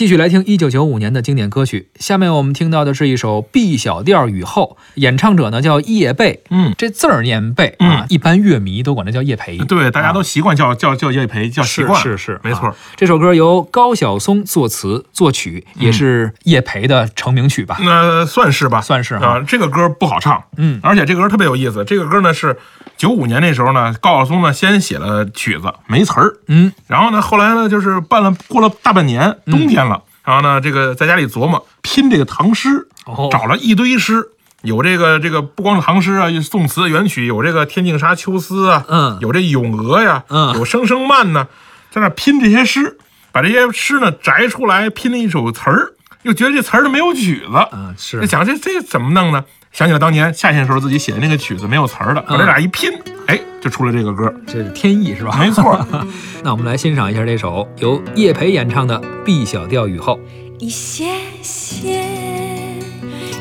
继续来听一九九五年的经典歌曲。下面我们听到的是一首 B 小调雨后，演唱者呢叫叶蓓。嗯，这字儿念蓓啊，一般乐迷都管它叫叶培。对，大家都习惯叫叫叫叶培，叫习惯是是是，没错啊。这首歌由高晓松作词作曲，也是叶培的成名曲吧？那算是吧，算是啊。这个歌不好唱，嗯而且这个歌特别有意思。这个歌呢是九五年那时候呢，高晓松呢先写了曲子，没词儿，嗯，然后呢后来呢就是办了过了大半年，冬天了，然后呢这个在家里琢磨拼这个唐诗，哦。找了一堆诗。有这个这个不光是唐诗啊，宋词元曲，有这个《天净沙·秋思》啊，嗯。有这《咏鹅》呀，嗯。有《声声慢》呢，在那拼这些诗，把这些诗呢摘出来拼了一首词儿，又觉得这词儿都没有曲子，嗯是。就想这这怎么弄呢？想起了当年夏天时候自己写的那个曲子没有词儿的，把这俩一拼，哎，就出了这个歌。这是天意是吧？没错，那我们来欣赏一下这首由叶培演唱的 B 小调雨后。一些些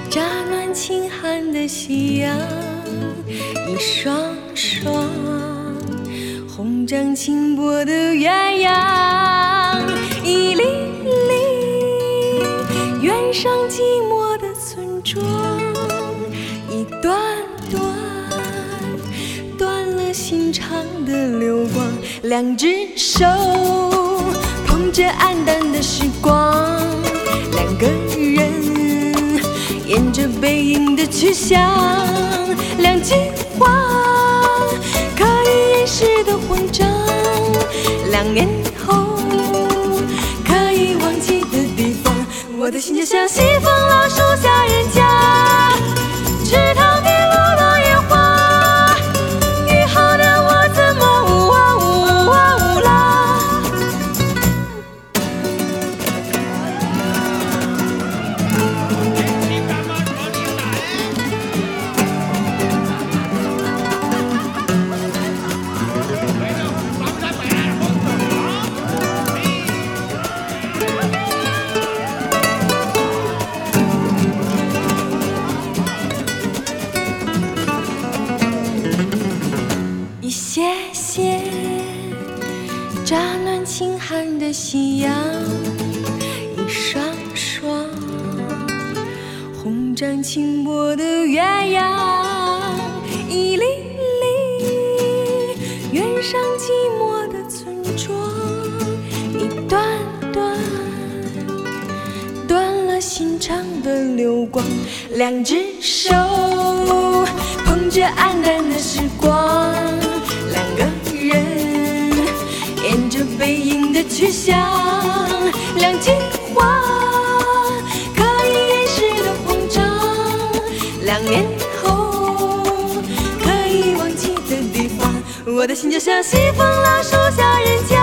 乍暖轻寒的夕阳，一双双红掌轻拨的鸳鸯，长的流光，两只手捧着黯淡的时光，两个人沿着背影的去向，两句话可以掩饰的慌张，两年后可以忘记的地方，我的心就像西风老树下人家，池塘乍暖轻寒的夕阳，一双双红掌轻拨的鸳鸯，一粒粒远上寂寞的村庄，一段段断了心肠的流光，两只手捧着黯淡的时光，影的去向，两句话可以掩饰的慌张，两年后可以忘记的地方，我的心就像西风老树下人家。